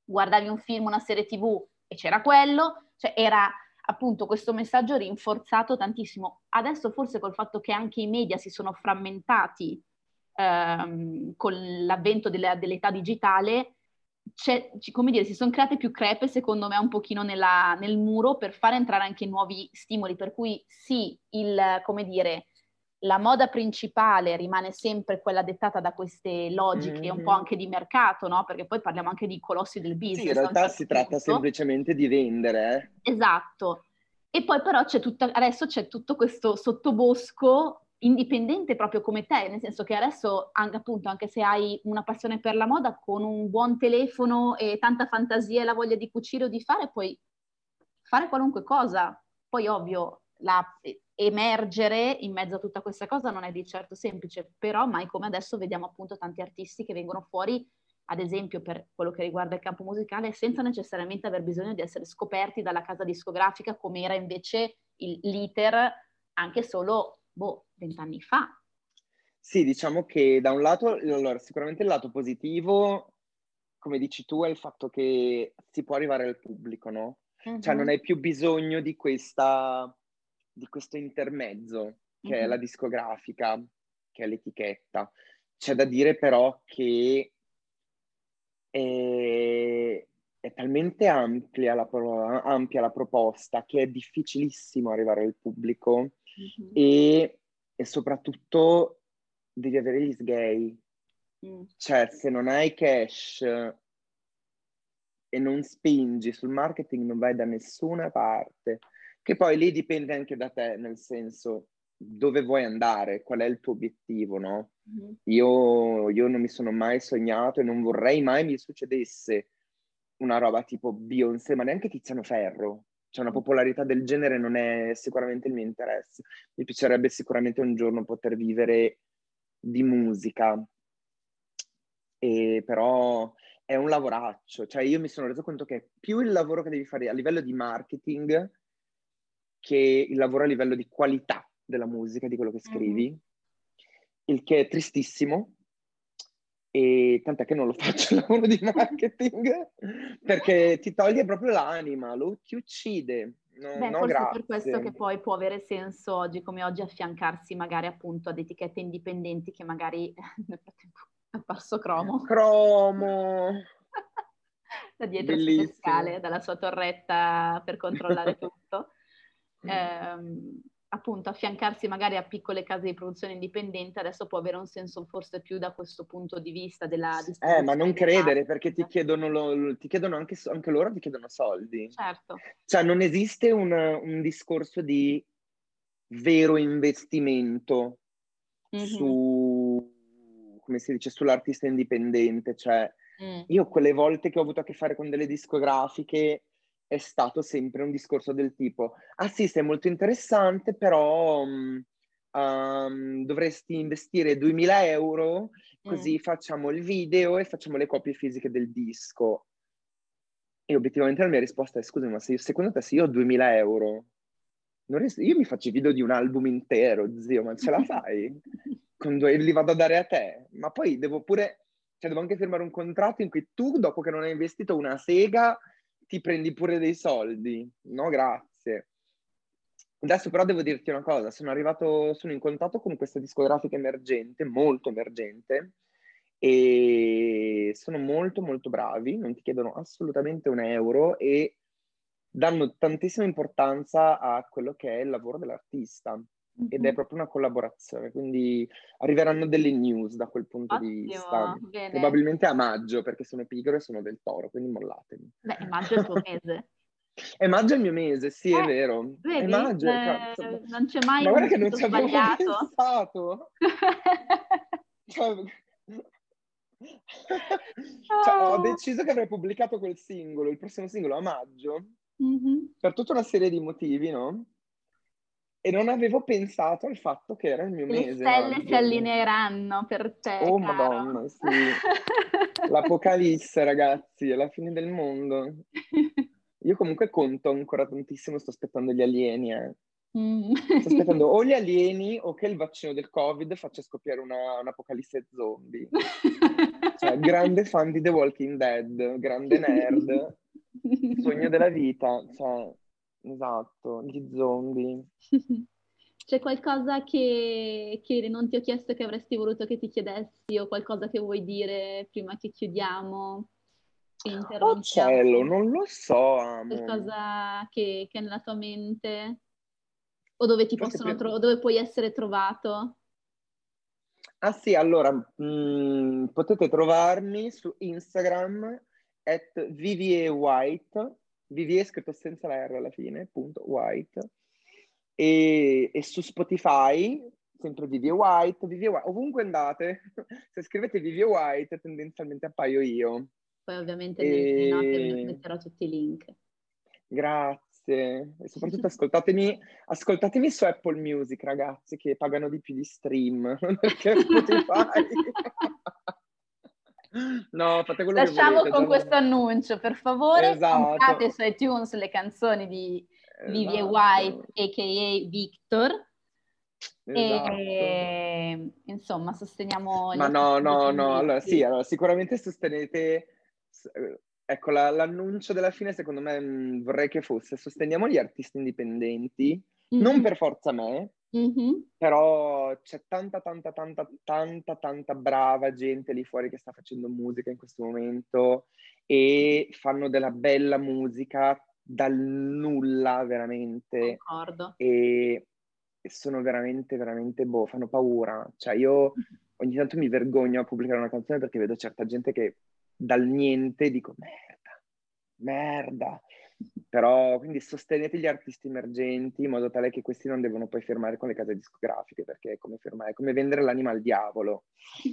guardavi un film, una serie tv e c'era quello, cioè era appunto questo messaggio rinforzato tantissimo. Adesso forse col fatto che anche i media si sono frammentati ehm, con l'avvento della, dell'età digitale, come dire, si sono create più crepe, secondo me, un pochino nella, nel muro per fare entrare anche nuovi stimoli. Per cui sì, il, come dire, la moda principale rimane sempre quella dettata da queste logiche mm-hmm. un po' mm-hmm. anche di mercato, no? Perché poi parliamo anche di colossi del business. Sì, in realtà si punto. tratta semplicemente di vendere. Eh? Esatto. E poi però c'è tutto, adesso c'è tutto questo sottobosco indipendente proprio come te, nel senso che adesso anche, appunto anche se hai una passione per la moda, con un buon telefono e tanta fantasia e la voglia di cucire o di fare, puoi fare qualunque cosa. Poi ovvio, la, emergere in mezzo a tutta questa cosa non è di certo semplice, però mai come adesso vediamo appunto tanti artisti che vengono fuori, ad esempio per quello che riguarda il campo musicale, senza necessariamente aver bisogno di essere scoperti dalla casa discografica come era invece il, l'iter anche solo boh, vent'anni fa. Sì, diciamo che da un lato, allora, sicuramente il lato positivo, come dici tu, è il fatto che si può arrivare al pubblico, no? Uh-huh. Cioè non hai più bisogno di, questa, di questo intermezzo, che uh-huh. è la discografica, che è l'etichetta. C'è da dire però che è, è talmente ampia la, ampia la, proposta che è difficilissimo arrivare al pubblico mm-hmm. e, e, soprattutto devi avere gli sgay. Mm. Cioè, se non hai cash e non spingi sul marketing, non vai da nessuna parte. Che poi lì dipende anche da te, nel senso dove vuoi andare, qual è il tuo obiettivo, no? Mm-hmm. Io, io non mi sono mai sognato e non vorrei mai mi succedesse una roba tipo Beyoncé, ma neanche Tiziano Ferro. Cioè una popolarità del genere non è sicuramente il mio interesse. Mi piacerebbe sicuramente un giorno poter vivere di musica, e però è un lavoraccio. Cioè io mi sono reso conto che più il lavoro che devi fare a livello di marketing che il lavoro a livello di qualità della musica, di quello che scrivi, mm-hmm. il che è tristissimo, e tant'è che non lo faccio il lavoro di marketing perché ti toglie proprio l'anima, lo, ti uccide. No, Beh, no, forse grazie. per questo che poi può avere senso oggi come oggi affiancarsi magari appunto ad etichette indipendenti che magari nel frattempo è apparso Cromo. Cromo! da dietro sulle scale, dalla sua torretta per controllare tutto. Eh, appunto affiancarsi magari a piccole case di produzione indipendente adesso può avere un senso forse più da questo punto di vista della Eh, ma non credere perché ti chiedono, lo, ti chiedono anche, anche, loro ti chiedono soldi. Certo. Cioè non esiste un, un discorso di vero investimento mm-hmm. su, come si dice, sull'artista indipendente. Cioè mm. io quelle volte che ho avuto a che fare con delle discografiche è stato sempre un discorso del tipo, ah sì, sei molto interessante, però um, um, dovresti investire 2000 euro, così mm. facciamo il video e facciamo le copie fisiche del disco. E obiettivamente la mia risposta è, scusa, ma se io, secondo te se io ho 2000 euro, ries- io mi faccio i video di un album intero, zio, ma ce la fai? Quando li vado a dare a te? Ma poi devo pure, cioè devo anche firmare un contratto in cui tu, dopo che non hai investito una sega, ti prendi pure dei soldi. No, grazie. Adesso però devo dirti una cosa, sono arrivato, sono in contatto con questa discografica emergente, molto emergente, e sono molto molto bravi, non ti chiedono assolutamente un euro e danno tantissima importanza a quello che è il lavoro dell'artista. Ed è proprio una collaborazione, quindi arriveranno delle news da quel punto Ottimo, di vista. bene. Probabilmente a maggio, perché sono pigro e sono del toro, quindi mollatemi. Beh, maggio è il tuo mese. È maggio il mio mese, sì, è Eh, vero. È Vedi? maggio, Eh, cazzo. non c'è mai Ma guarda che non ci avevo pensato. Cioè, cioè, ho Ah. deciso che avrei pubblicato quel singolo, il prossimo singolo a maggio, Mhm. per tutta una serie di motivi, no? E non avevo pensato al fatto che era il mio Le mese. stelle si maggio. allineeranno per te, Oh, caro. Madonna, sì. L'apocalisse, ragazzi, è la fine del mondo. Io comunque conto ancora tantissimo, sto aspettando gli alieni, eh. Mm. Sto aspettando o gli alieni o che il vaccino del Covid faccia scoppiare una, un'apocalisse zombie. Cioè, grande fan di The Walking Dead, grande nerd, sogno della vita, cioè, esatto, gli zombie. C'è qualcosa che, che non ti ho chiesto che avresti voluto che ti chiedessi o qualcosa che vuoi dire prima che chiudiamo? Oh cielo, non lo so, amo. Qualcosa che, che è nella tua mente? O dove ti Forse possono prima- tro- dove puoi essere trovato? Ah sì, allora, mh, potete trovarmi su Instagram at Vivie White, Vivie scritto senza la R alla fine, punto, White, e, e su Spotify, sempre Vivie White, Vivie White, ovunque andate, se scrivete Vivie White tendenzialmente appaio io. Poi ovviamente nelle note E- metterò tutti i link. Grazie, e soprattutto ascoltatemi, ascoltatemi su Apple Music, ragazzi, che pagano di più di stream, perché Spotify... No, fate quello Lasciamo che volete. con questo annuncio, per favore, Esatto. comprate su iTunes le canzoni di Vivie Esatto, White, a.k.a. Victor, esatto. e insomma sosteniamo... Ma no, no, no, allora sì, allora, sicuramente sostenete, eh, ecco, la- l'annuncio della fine secondo me mh, vorrei che fosse, sosteniamo gli artisti indipendenti, non Mhm, per forza me, mhm. però c'è tanta, tanta, tanta, tanta, tanta brava gente lì fuori che sta facendo musica in questo momento e fanno della bella musica dal nulla veramente Concordo. e e sono veramente, veramente, boh, fanno paura. Cioè io ogni tanto mi vergogno a pubblicare una canzone perché vedo certa gente che dal niente dico merda, merda. Però quindi sostenete gli artisti emergenti in modo tale che questi non devono poi firmare con le case discografiche perché è come, firmare, è come vendere l'anima al diavolo.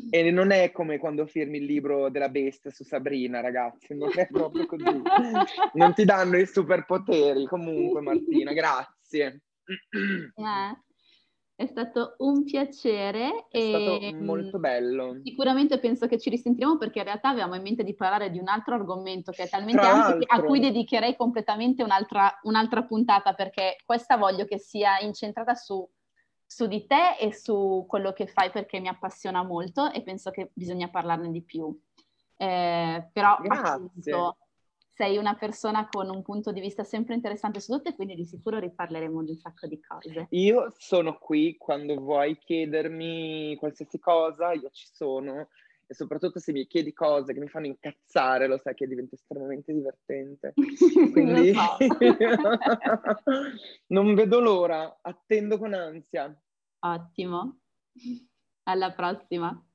E non è come quando firmi il libro della bestia su Sabrina, ragazzi, non è proprio così. Non ti danno i superpoteri. Comunque, Martina, grazie. Eh, È stato un piacere È e stato mm, molto bello. Sicuramente penso che ci risentiremo perché in realtà avevamo in mente di parlare di un altro argomento che è talmente Tra ampio a cui dedicherei completamente un'altra, un'altra puntata perché questa voglio che sia incentrata su, su di te e su quello che fai perché mi appassiona molto e penso che bisogna parlarne di più. Eh, però Grazie. appunto sei una persona con un punto di vista sempre interessante su tutto e quindi di sicuro riparleremo di un sacco di cose. Io sono qui quando vuoi chiedermi qualsiasi cosa, io ci sono. E soprattutto se mi chiedi cose che mi fanno incazzare, lo sai che diventa estremamente divertente. Quindi non vedo l'ora, attendo con ansia. Ottimo. Alla prossima.